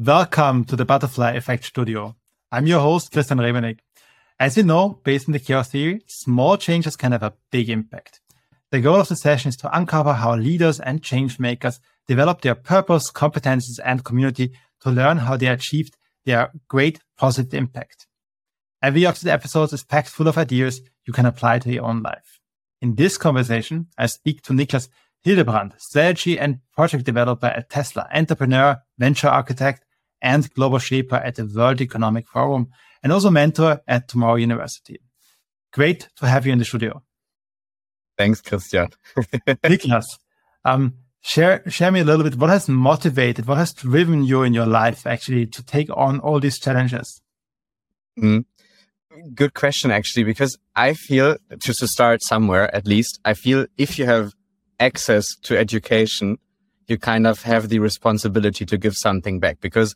Welcome to the Butterfly Effect Studio. I'm your host, Christian Remenek. As you know, based on the chaos theory, small changes can have a big impact. The goal of the session is to uncover how leaders and change makers develop their purpose, competences, and community to learn how they achieved their great positive impact. Every of the episodes is packed full of ideas you can apply to your own life. In this conversation, I speak to Niklas Hildebrand, strategy and project developer at Tesla, entrepreneur, venture architect, and global shaper at the World Economic Forum, and also mentor at Tomorrow University. Great to have you in the studio. Thanks, Christian. Niklas, um, share share me a little bit. What has motivated, what has driven you in your life actually to take on all these challenges? Mm. Good question, actually, because I feel just to start somewhere, at least, I feel if you have access to education, you kind of have the responsibility to give something back because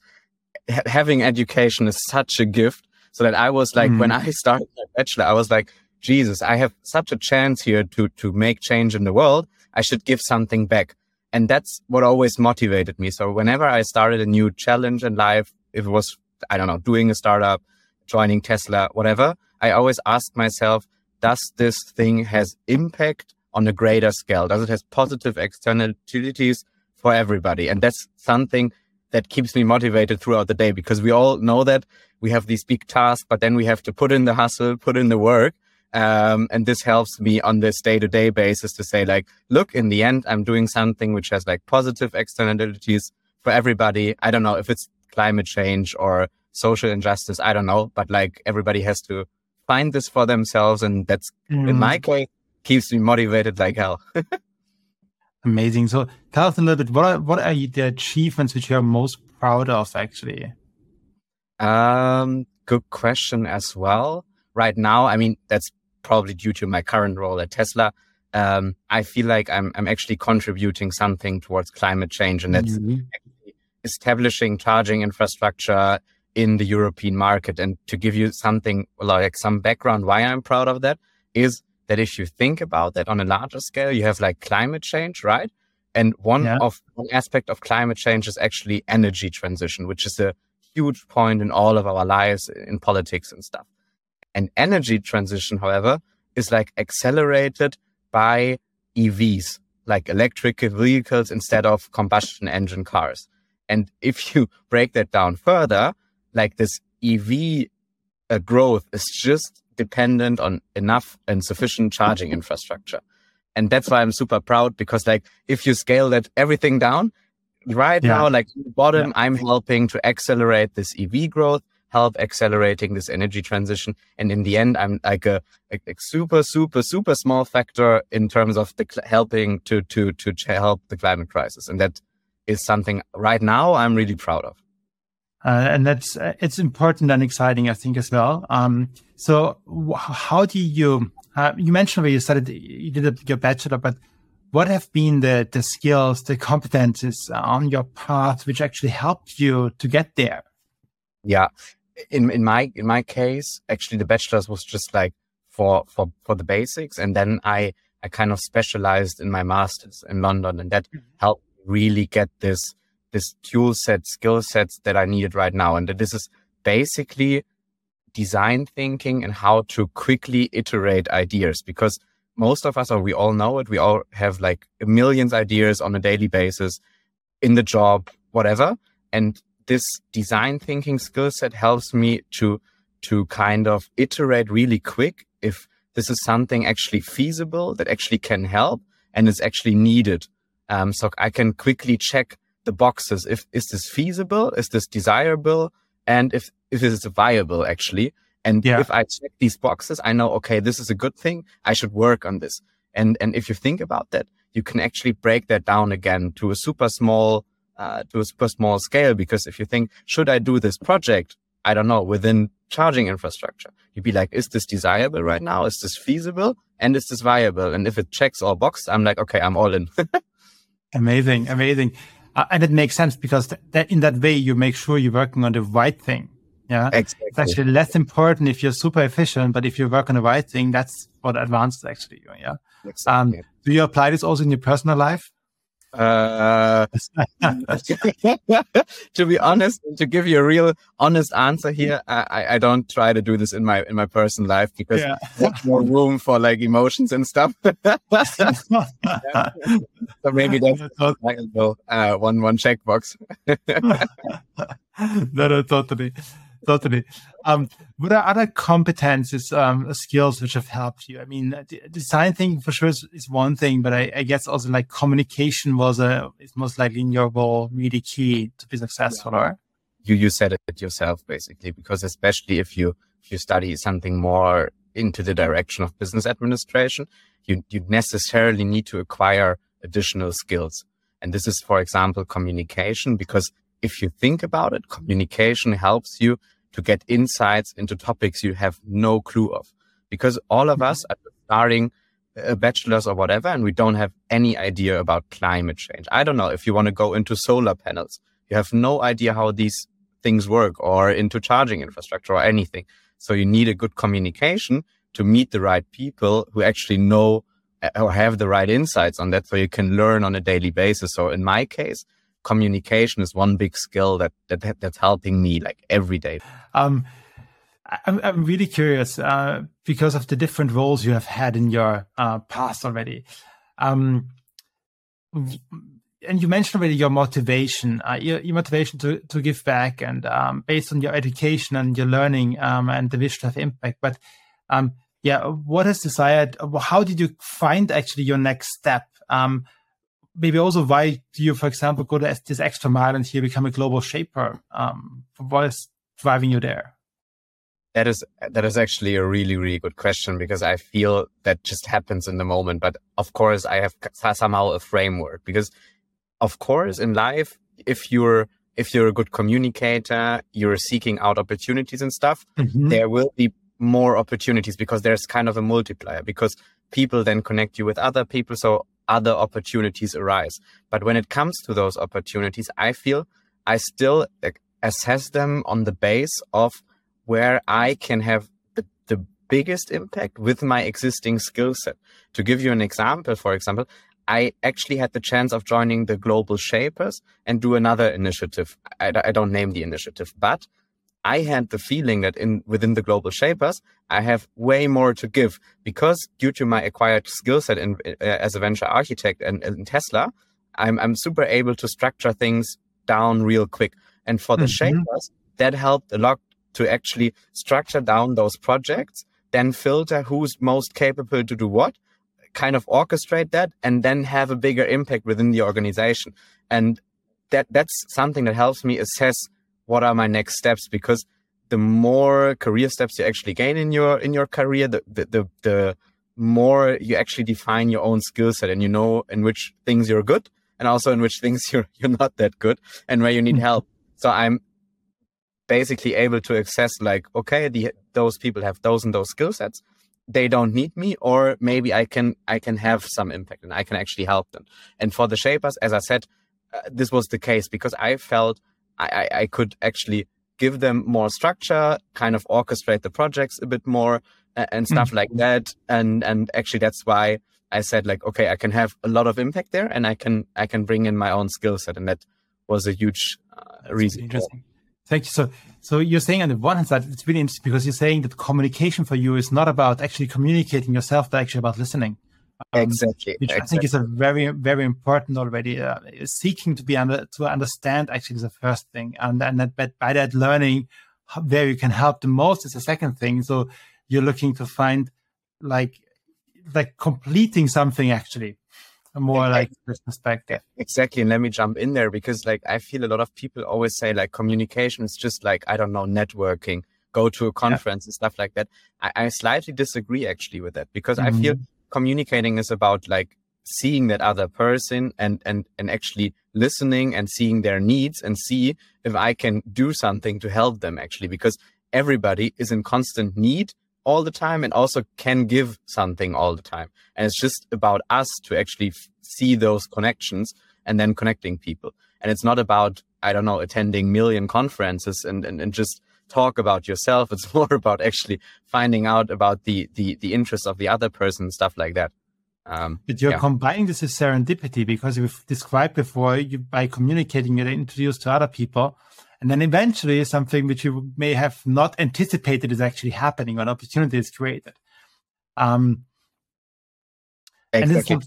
ha- having education is such a gift. So that I was like, mm. when I started my bachelor, I was like, Jesus, I have such a chance here to, to make change in the world. I should give something back. And that's what always motivated me. So whenever I started a new challenge in life, if it was, I don't know, doing a startup, joining Tesla, whatever, I always ask myself, does this thing has impact on a greater scale? Does it has positive externalities for everybody? And that's something that keeps me motivated throughout the day because we all know that we have these big tasks, but then we have to put in the hustle, put in the work. Um, and this helps me on this day to day basis to say like, look, in the end, I'm doing something which has like positive externalities for everybody. I don't know if it's climate change or social injustice. I don't know, but like everybody has to find this for themselves. And that's mm. in my case keeps me motivated like hell. Amazing. So tell us a little bit, what are, what are the achievements which you're most proud of actually? Um, good question as well. Right now, I mean, that's probably due to my current role at Tesla. Um, I feel like I'm, I'm actually contributing something towards climate change and that's mm-hmm. establishing charging infrastructure in the European market. And to give you something like some background why I'm proud of that is that if you think about that on a larger scale, you have like climate change, right? And one yeah. of one aspect of climate change is actually energy transition, which is a huge point in all of our lives in politics and stuff. And energy transition, however, is like accelerated by EVs, like electric vehicles instead of combustion engine cars. And if you break that down further, like this EV uh, growth is just dependent on enough and sufficient charging infrastructure. And that's why I'm super proud because like if you scale that everything down right yeah. now, like bottom, yeah. I'm helping to accelerate this EV growth, help accelerating this energy transition. And in the end, I'm like a, super, super, super small factor in terms of the cl- helping to, to, to help the climate crisis. And that is something right now I'm really proud of. Uh, and that's uh, it's important and exciting, I think, as well. Um, so, how do you? Uh, you mentioned where you studied, you did your bachelor, but what have been the the skills, the competences on your path which actually helped you to get there? Yeah, in in my in my case, actually, the bachelor's was just like for for for the basics, and then I I kind of specialized in my masters in London, and that mm-hmm. helped really get this this tool set, skill sets that I needed right now. And this is basically design thinking and how to quickly iterate ideas because most of us, or we all know it, we all have like millions ideas on a daily basis in the job, whatever. And this design thinking skill set helps me to, to kind of iterate really quick if this is something actually feasible that actually can help and is actually needed. Um, so I can quickly check the boxes. If is this feasible? Is this desirable? And if if it is viable actually. And yeah. if I check these boxes, I know okay, this is a good thing. I should work on this. And and if you think about that, you can actually break that down again to a super small uh, to a super small scale. Because if you think, should I do this project? I don't know within charging infrastructure. You'd be like, is this desirable right now? Is this feasible? And is this viable? And if it checks all boxes, I'm like, okay, I'm all in. amazing, amazing. Uh, and it makes sense because th- that in that way you make sure you're working on the right thing. Yeah, exactly. It's actually less important if you're super efficient, but if you work on the right thing, that's what advanced actually. you. Yeah. Exactly. Um, do you apply this also in your personal life? Uh, to be honest, to give you a real honest answer here, I, I don't try to do this in my in my personal life because yeah. there's more room for like emotions and stuff. so maybe that's like, uh, one one checkbox. no, no, totally totally. Um, what are other competences, um, skills which have helped you? I mean, design thinking for sure is, is one thing, but I, I, guess also like communication was a is most likely in your role really key to be successful, yeah. You you said it yourself basically, because especially if you if you study something more into the direction of business administration, you you necessarily need to acquire additional skills. And this is, for example, communication, because if you think about it, communication helps you to get insights into topics you have no clue of. Because all of us are starting a bachelor's or whatever, and we don't have any idea about climate change. I don't know if you want to go into solar panels. You have no idea how these things work or into charging infrastructure or anything. So you need a good communication to meet the right people who actually know uh, or have the right insights on that so you can learn on a daily basis. So in my case, communication is one big skill that, that that's helping me like every day. Um, I'm, I'm really curious uh, because of the different roles you have had in your uh, past already. Um, and you mentioned already your motivation, uh, your, your, motivation to, to give back, and um, based on your education and your learning um, and the wish to have impact. But um, yeah, what has desired? How did you find actually your next step? Um, maybe also why do you, for example, go to this extra mile and here become a global shaper? Um, what is driving you there? That is that is actually a really really good question because I feel that just happens in the moment. But of course, I have somehow a framework because, of course, in life, if you're if you're a good communicator, you're seeking out opportunities and stuff. Mm-hmm. There will be more opportunities because there's kind of a multiplier because people then connect you with other people. So other opportunities arise. But when it comes to those opportunities, I feel I still assess them on the base of where I can have the, the biggest impact with my existing skill set. To give you an example, for example, I actually had the chance of joining the Global Shapers and do another initiative. I, I don't name the initiative, but I had the feeling that in within the global shapers, I have way more to give because due to my acquired skill set in, uh, as a venture architect and in Tesla, I'm, I'm super able to structure things down real quick. And for the mm-hmm. shapers, that helped a lot to actually structure down those projects, then filter who's most capable to do what, kind of orchestrate that, and then have a bigger impact within the organization. And that that's something that helps me assess what are my next steps? Because the more career steps you actually gain in your in your career the the the, the more you actually define your own skill set and you know in which things you're good and also in which things you're you're not that good and where you need mm-hmm. help. So i'm basically able to access like okay the those people have those and those skill sets. They don't need me or maybe i can i can have some impact and i can actually help them. And for the shapers as i said uh, this was the case because i felt I, I could actually give them more structure, kind of orchestrate the projects a bit more and stuff mm-hmm. like that. And and actually that's why I said like, okay, I can have a lot of impact there, and I can I can bring in my own skill set, and that was a huge uh, reason. Interesting. Thank you. So, so you're saying on the one hand side, it's really interesting because you're saying that communication for you is not about actually communicating yourself, but actually about listening. Um, exactly. Which exactly. I think is a very, very important already. Uh, seeking to be under to understand actually is the first thing, and and that but by that learning where you can help the most is the second thing. So you're looking to find like like completing something actually more like this perspective exactly and let me jump in there because like i feel a lot of people always say like communication is just like i don't know networking go to a conference yeah. and stuff like that I, I, slightly disagree actually with that because mm-hmm. i feel mm-hmm communicating is about like seeing that other person and and and actually listening and seeing their needs and see if I can do something to help them actually because everybody is in constant need all the time and also can give something all the time. And it's just about us to actually f- see those connections and then connecting people. And it's not about i don't know attending million conferences and and, and just talk about yourself. It's more about actually finding out about the the the interests of the other person, stuff like that. Um, but you're yeah. combining this with serendipity because you've described before you by communicating, you're introduced to other people. And then eventually something which you may have not anticipated is actually happening, an opportunity is created. Um, exactly.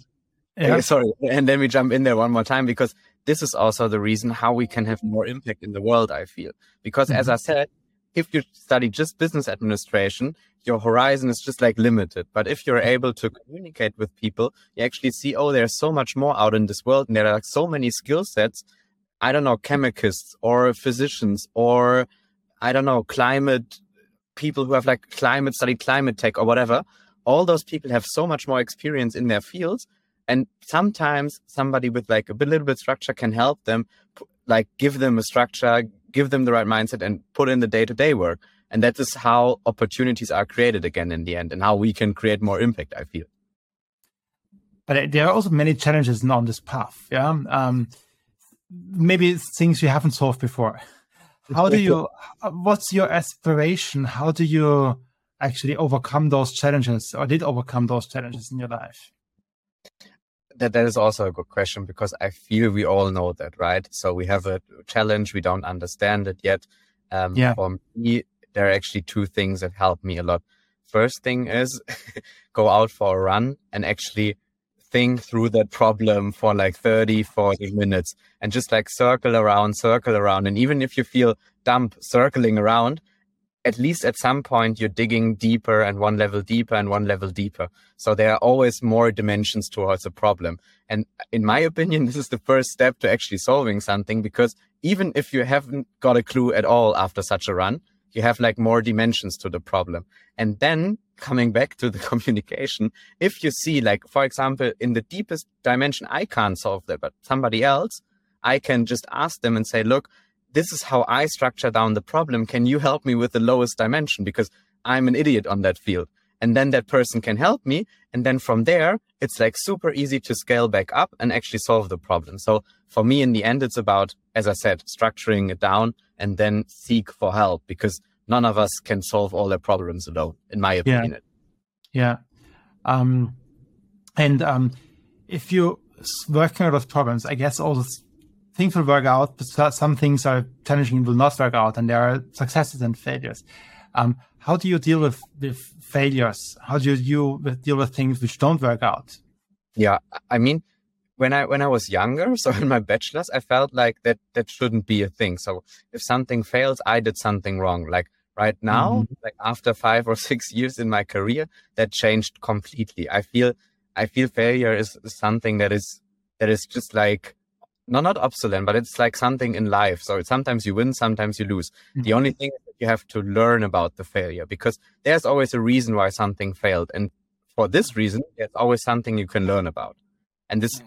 Yeah. Sorry, and let me jump in there one more time because this is also the reason how we can have more impact in the world. I feel because, mm-hmm. as I said, if you study just business administration, your horizon is just like limited. But if you're able to communicate with people, you actually see, oh, there's so much more out in this world, and there are like so many skill sets. I don't know, chemists or physicians or I don't know, climate people who have like climate studied climate tech or whatever. All those people have so much more experience in their fields. And sometimes somebody with like a little bit structure can help them, like give them a structure, give them the right mindset and put in the day to day work. And that is how opportunities are created again in the end and how we can create more impact, I feel. But there are also many challenges on this path. Yeah. Um, maybe things you haven't solved before. How do you, what's your aspiration? How do you actually overcome those challenges or did overcome those challenges in your life? That that is also a good question because I feel we all know that, right? So we have a challenge, we don't understand it yet. Um, yeah. For me, there are actually two things that help me a lot. First thing is go out for a run and actually think through that problem for like 30, 40 minutes and just like circle around, circle around. And even if you feel dumb circling around, at least at some point you're digging deeper and one level deeper and one level deeper. So there are always more dimensions towards a problem. And in my opinion, this is the first step to actually solving something because even if you haven't got a clue at all after such a run, you have like more dimensions to the problem. And then coming back to the communication, if you see like, for example, in the deepest dimension, I can't solve that, but somebody else, I can just ask them and say, look, this is how I structure down the problem. Can you help me with the lowest dimension? Because I'm an idiot on that field. And then that person can help me. And then from there, it's like super easy to scale back up and actually solve the problem. So for me, in the end, it's about, as I said, structuring it down and then seek for help because none of us can solve all their problems alone, in my opinion. Yeah. yeah. Um, and um, if you're working on those problems, I guess all the things will work out, but some things are challenging and will not work out, and there are successes and failures. Um, how do you deal with, with failures? How do you, deal with things which don't work out? Yeah, I mean, when I when I was younger, so in my bachelor's, I felt like that that shouldn't be a thing. So if something fails, I did something wrong. Like right now, mm-hmm. like after five or six years in my career, that changed completely. I feel I feel failure is, is something that is that is just like no, not obsolete, but it's like something in life. So sometimes you win, sometimes you lose. Mm-hmm. The only thing you have to learn about the failure because there's always a reason why something failed. And for this reason, there's always something you can learn about. And this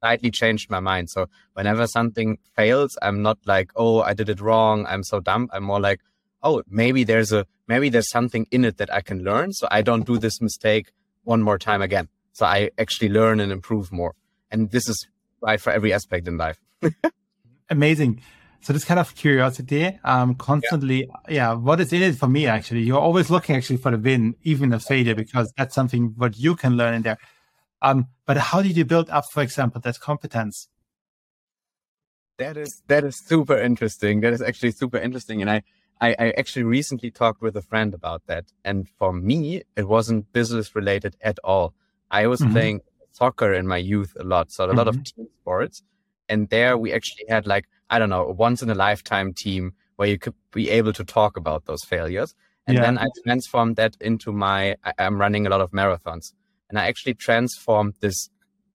slightly changed my mind. So whenever something fails, I'm not like, oh, I did it wrong. I'm so dumb. I'm more like, oh, maybe there's a, maybe there's something in it that I can learn. So I don't do this mistake one more time again. So I actually learn and improve more. And this is right for every aspect in life. Amazing. So this kind of curiosity, um, constantly, yeah. yeah. what is in it for me actually? You're always looking actually for the win, even a failure, because that's something what you can learn in there. Um, but how did you build up, for example, that competence? That is that is super interesting. That is actually super interesting, and I, I, I actually recently talked with a friend about that. And for me, it wasn't business related at all. I was mm-hmm. playing soccer in my youth a lot, so a mm-hmm. lot of mm-hmm. team sports. And there we actually had like, I don't know, a once in a lifetime team where you could be able to talk about those failures. And yeah. then I transformed that into my, I, I'm running a lot of marathons and I actually transformed this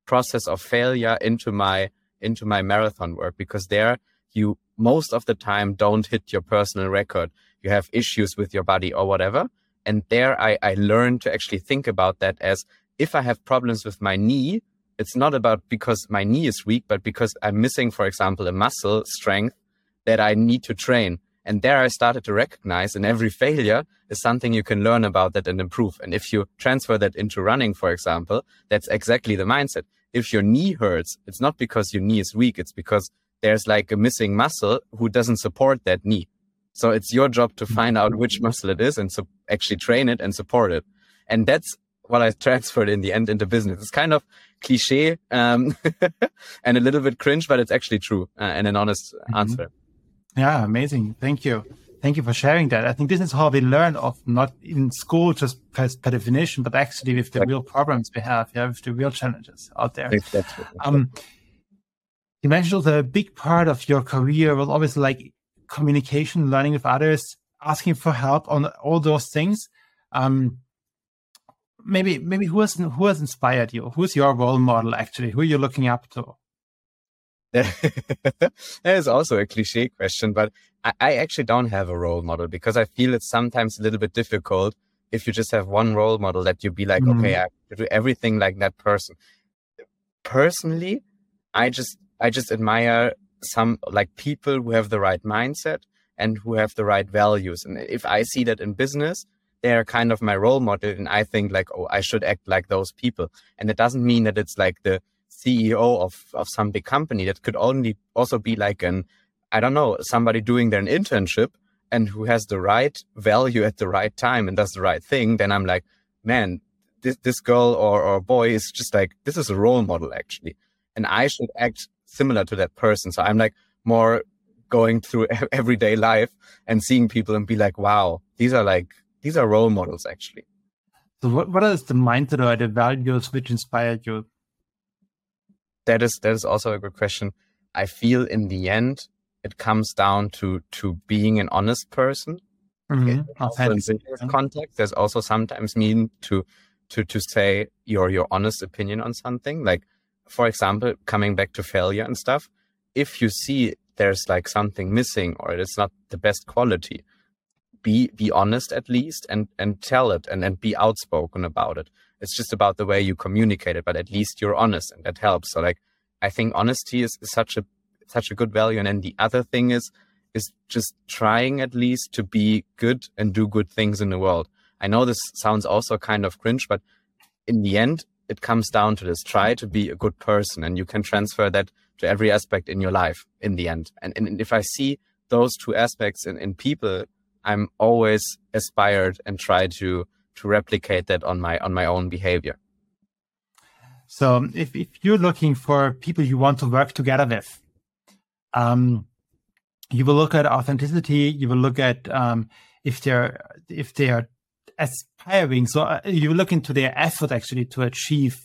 process of failure into my, into my marathon work because there you most of the time don't hit your personal record. You have issues with your body or whatever. And there I, I learned to actually think about that as if I have problems with my knee, it's not about because my knee is weak, but because I'm missing, for example, a muscle strength that I need to train. And there I started to recognize and every failure is something you can learn about that and improve. And if you transfer that into running, for example, that's exactly the mindset. If your knee hurts, it's not because your knee is weak. It's because there's like a missing muscle who doesn't support that knee. So it's your job to mm-hmm. find out which muscle it is and so actually train it and support it. And that's what I transferred in the end into business. It's kind of cliche um, and a little bit cringe, but it's actually true uh, and an honest mm-hmm. answer. Yeah, amazing. Thank you. Thank you for sharing that. I think this is how we learn of not in school just per, per definition, but actually with the real problems we have, yeah, with the real challenges out there. Um, you mentioned also a big part of your career was always like communication, learning with others, asking for help on all those things. Um, maybe maybe who has who has inspired you? Who's your role model actually? Who are you looking up to? that is also a cliche question, but I, I, actually don't have a role model because I feel it's sometimes a little bit difficult if you just have one role model that you be like, mm. okay, I do everything like that person. Personally, I just I just admire some like people who have the right mindset and who have the right values. And if I see that in business, they're kind of my role model and I think like, oh, I should act like those people. And it doesn't mean that it's like the CEO of, of some big company. That could only also be like an, I don't know, somebody doing their internship and who has the right value at the right time and does the right thing. Then I'm like, man, this, this girl or, or boy is just like, this is a role model actually. And I should act similar to that person. So I'm like more going through everyday life and seeing people and be like, wow, these are like these are role models actually. So what, what is the mindset or the values which inspired you? That is that is also a good question. I feel in the end it comes down to to being an honest person. Mm-hmm. in business context, there's also sometimes mean to to to say your your honest opinion on something. Like for example, coming back to failure and stuff, if you see there's like something missing or it's not the best quality, be be honest at least and and tell it and and be outspoken about it. It's just about the way you communicate it but at least you're honest and that helps. So like i think honesty is, is such a such a good value. And then the other thing is is just trying at least to be good and do good things in the world. I know this sounds also kind of cringe but in the end it comes down to this. Try to be a good person and you can transfer that to every aspect in your life in the end. And, and if i see those two aspects in, in people I'm always aspired and try to to replicate that on my on my own behavior. So if, if you're looking for people you want to work together with, um, you will look at authenticity. You will look at um, if they're if they are aspiring. So uh, you look into their effort actually to achieve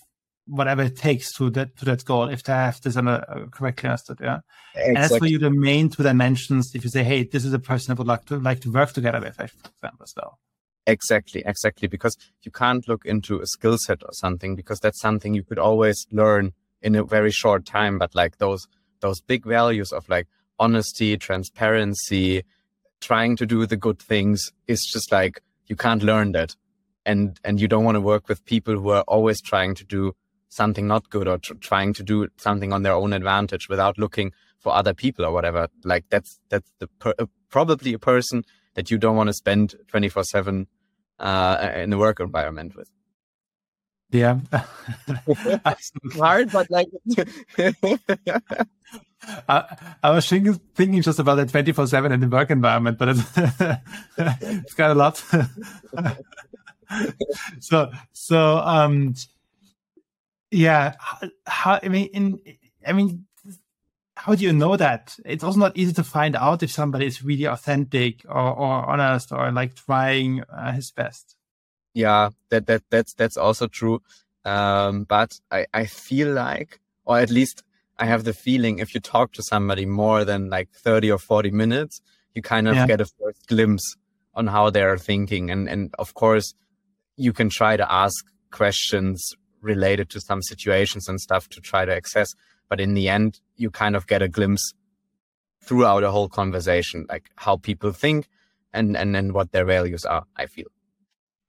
whatever it takes to that to that goal. If they have this uh, correctly understood, yeah. Exactly. And that's for you the main two dimensions. If you say, "Hey, this is a person I would like to like to work together with," for example, as well. Exactly, exactly. Because you can't look into a skill set or something because that's something you could always learn in a very short time. But like those those big values of like honesty, transparency, trying to do the good things is just like you can't learn that and and you don't want to work with people who are always trying to do something not good or tr- trying to do something on their own advantage without looking for other people or whatever. Like that's that's the per- uh, probably a person that you don't want to spend twenty four seven uh, in the work environment with. Yeah, hard, but like I, I, was thinking, thinking just about the twenty four seven in the work environment, but it's, it's got a lot. so so um yeah, how, I mean, in, I mean, how do you know that? It's also not easy to find out if somebody is really authentic or, or honest or like trying uh, his best. Yeah, that that that's that's also true. Um, but I I feel like, or at least I have the feeling, if you talk to somebody more than like thirty or forty minutes, you kind of yeah. get a first glimpse on how they're thinking, and and of course, you can try to ask questions related to some situations and stuff to try to access. But in the end, you kind of get a glimpse throughout a whole conversation, like how people think and and then what their values are. I feel.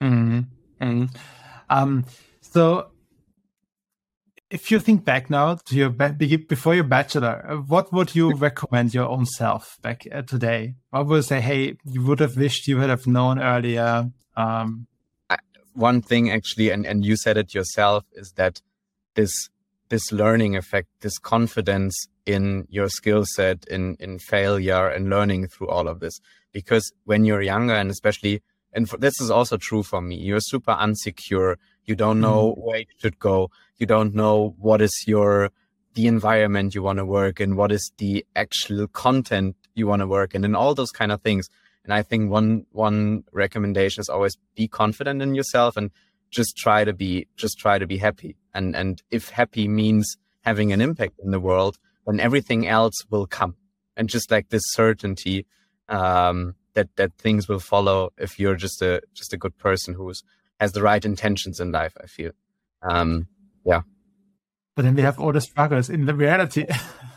Mm-hmm. Mm-hmm. Um, so, if you think back now to your before your bachelor, what would you recommend your own self back uh, today? What would you say? Hey, you would have wished you would have known earlier. Um, one thing actually, and, and you said it yourself, is that this this learning effect, this confidence in your skill set, in in failure and learning through all of this. Because when you're younger, and especially, and for, this is also true for me, you're super unsecure. You don't know mm-hmm. where you should go. You don't know what is your the environment you want to work in, what is the actual content you want to work in, and all those kind of things. And I think one one recommendation is always be confident in yourself and just try to be just try to be happy. And and if happy means having an impact in the world, then everything else will come. And just like this certainty um, that that things will follow if you're just a just a good person who's has the right intentions in life. I feel, um, yeah. But then we have all the struggles in the reality.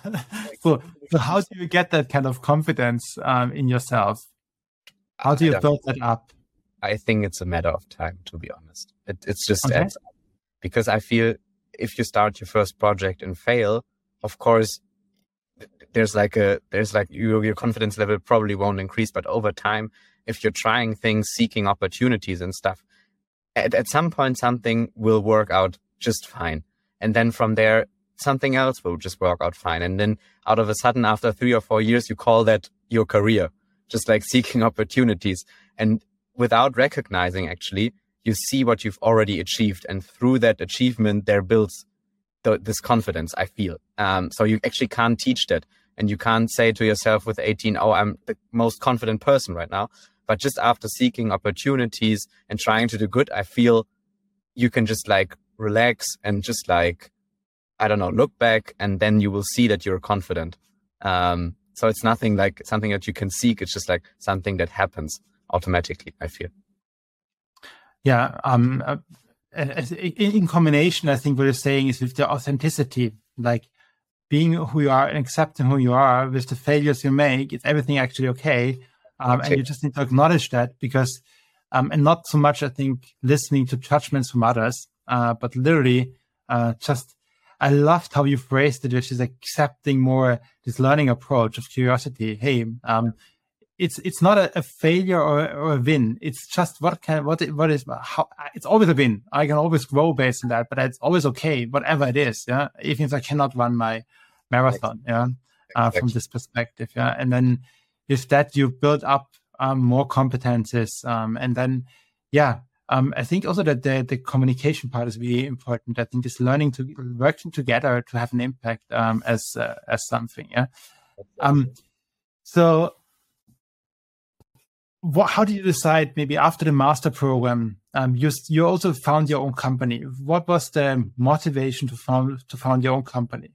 so, so how do you get that kind of confidence um, in yourself? How do you build that up? I think it's a matter of time, to be honest. It, it's just okay. because I feel if you start your first project and fail, of course, there's like a there's like your your confidence level probably won't increase, but over time, if you're trying things, seeking opportunities and stuff, at, at some point something will work out just fine, and then from there something else will just work out fine, and then out of a sudden, after three or four years, you call that your career, just like seeking opportunities, and without recognizing actually you see what you've already achieved and through that achievement there builds this confidence i feel. Um, so you actually can't teach that. And you can't say to yourself with 18 oh i'm the most confident person right now. But just after seeking opportunities and trying to do good i feel you can just like relax and just like i don't know look back and then you will see that you're confident. Um, so it's nothing like something that you can seek it's just like something that happens automatically i feel yeah. Um, uh, in combination, I think what you're saying is with the authenticity, like being who you are and accepting who you are with the failures you make, is everything actually okay? Um, okay. And you just need to acknowledge that because, um, and not so much, I think, listening to judgments from others, uh, but literally uh, just, I loved how you phrased it, which is accepting more this learning approach of curiosity. Hey, um, it's it's not a, a failure or, or, a win. It's just what can what what is how it's always a win. I can always grow based on that, but it's always okay, whatever it is. Yeah, even if I cannot run my marathon. Yeah, uh, from this perspective. Yeah, and then with that you build up um, more competences, um, and then yeah. Um, I think also that the, the communication part is really important. I think this learning to working together to have an impact um, as uh, as something. Yeah. Um, so what, how did you decide maybe after the master program um, you you also found your own company what was the motivation to found to found your own company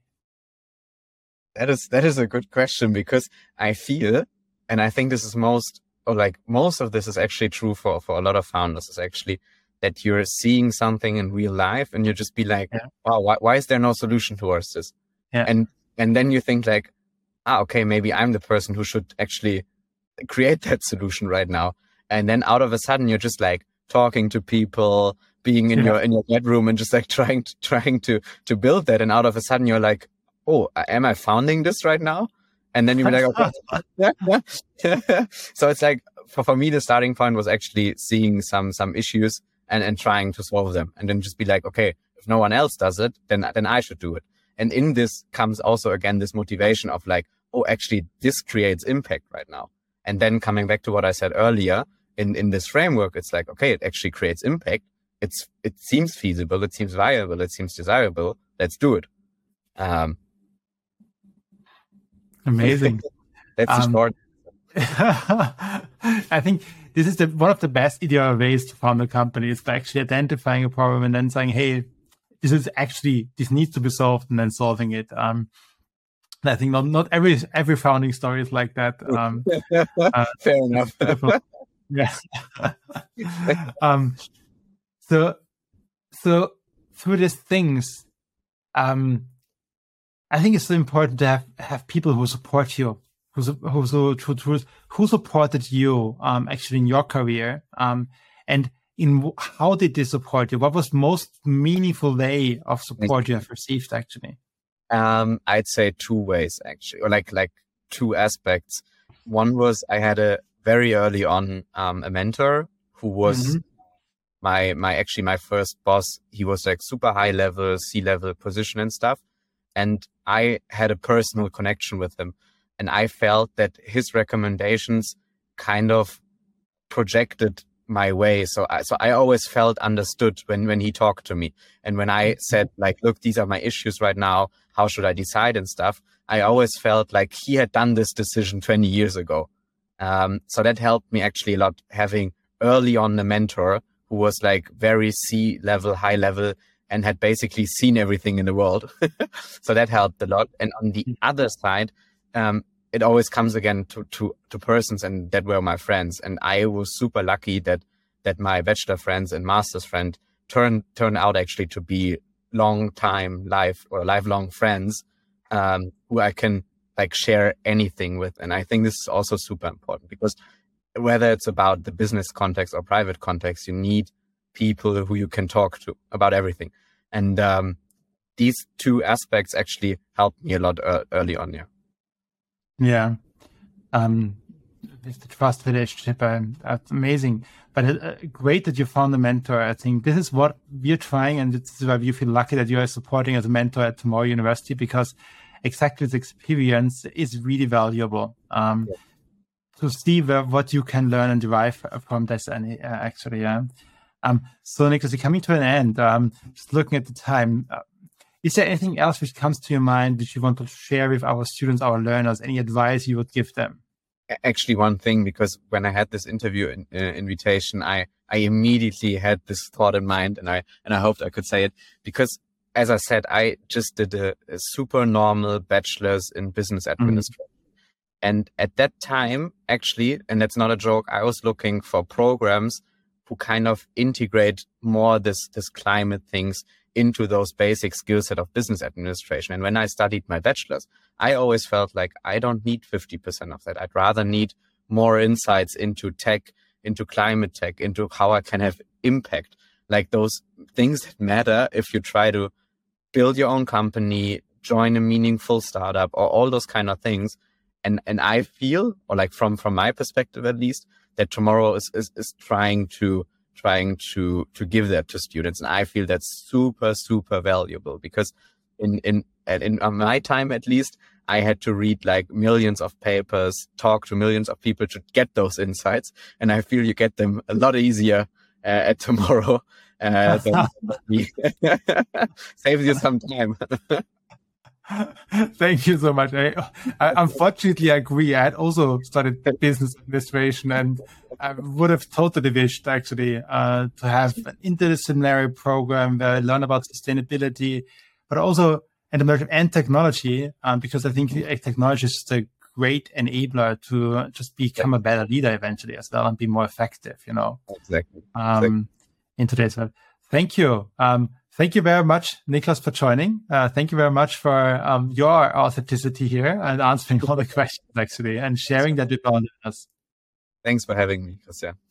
that is that is a good question because i feel and i think this is most or like most of this is actually true for for a lot of founders is actually that you're seeing something in real life and you just be like yeah. wow why, why is there no solution towards this yeah. and and then you think like ah okay maybe i'm the person who should actually create that solution right now. And then out of a sudden, you're just like talking to people, being in yeah. your in your bedroom, and just like trying to trying to to build that. And out of a sudden, you're like, oh, am I founding this right now? And then you're like, okay. yeah. so it's like for, for me, the starting point was actually seeing some some issues and and trying to solve them, and then just be like, okay, if no one else does it, then then I should do it. And in this comes also again this motivation of like, oh, actually, this creates impact right now. And then coming back to what I said earlier, in, in this framework, it's like, okay, it actually creates impact. It's, it seems feasible. It seems viable. It seems desirable. Let's do it. Um, Amazing. That's um, short. I think this is the, one of the best ideal ways to found a company is by actually identifying a problem and then saying, hey, this is actually, this needs to be solved and then solving it. Um, I think not not every every founding story is like that. Um, uh, Fair enough. yeah. um, so so through these things, um, I think it's so important to have have people who support you, who who who, who supported you um, actually in your career, um, and in how did they support you? What was most meaningful way of support you have received actually? Um, I'd say two ways actually, or like like two aspects. One was I had a very early on um, a mentor who was mm-hmm. my my actually my first boss. He was like super high level, C level position and stuff, and I had a personal connection with him, and I felt that his recommendations kind of projected my way. So I, so I always felt understood when, when he talked to me. And when I said like, look, these are my issues right now. How should I decide and stuff? I always felt like he had done this decision 20 years ago. Um, so that helped me actually a lot having early on a mentor who was like very C level, high level and had basically seen everything in the world. so that helped a lot. And on the other side, um, it always comes again to, to, to persons and that were my friends. And I was super lucky that, that my bachelor friends and master's friend turned, turned out actually to be long time life or lifelong friends, um, who I can like share anything with. And I think this is also super important because whether it's about the business context or private context, you need people who you can talk to about everything. And, um, these two aspects actually helped me a lot uh, early on. Yeah. Yeah. Um, with the trust relationship, um, that's amazing. But uh, great that you found a mentor. I think this is what we're trying, and this is why we feel lucky that you are supporting as a mentor at Tomorrow University because exactly this experience is really valuable. Um, yeah. To see where, what you can learn and derive from this, and uh, actually, yeah. Um, so, Niklas, we're coming to an end. Um, just looking at the time, uh, is there anything else which comes to your mind which you want to share with our students, our learners? Any advice you would give them? Actually, one thing because when I had this interview in, uh, invitation, I I immediately had this thought in mind, and I and I hoped I could say it because, as I said, I just did a, a super normal bachelor's in business mm-hmm. administration. Mm. And at that time, actually, and that's not a joke, I was looking for programs who kind of integrate more this this climate things into those basic skill set of business administration. And when I studied my bachelor's, I always felt like I don't need 50% of that. I'd rather need more insights into tech, into climate tech, into how I can have impact, like those things that matter if you try to build your own company, join a meaningful startup or all those kind of things. And, and I feel, or like from, from my perspective, at least that tomorrow is, is, is trying to trying to to give that to students. And i feel that's super super valuable because in in in my time at least i had to read like millions of papers talk to millions of people to get those insights. And i feel you get them a lot easier uh, at tomorrow uh, saves you some time Thank you so much. I, I, unfortunately, agree. I had also studied business administration, and I would have totally wished actually uh, to have an interdisciplinary program where I learn about sustainability, but also entrepreneurship and technology, um, because I think technology is just a great enabler to just become a better leader eventually as well and be more effective. You know, exactly. Um, exactly. In today's world. Thank you. Um, Thank you very much, Niklas, for joining. Uh, thank you very much for um, your authenticity here and answering all the questions, actually, and sharing that with all of us. Thanks for having me, Christian.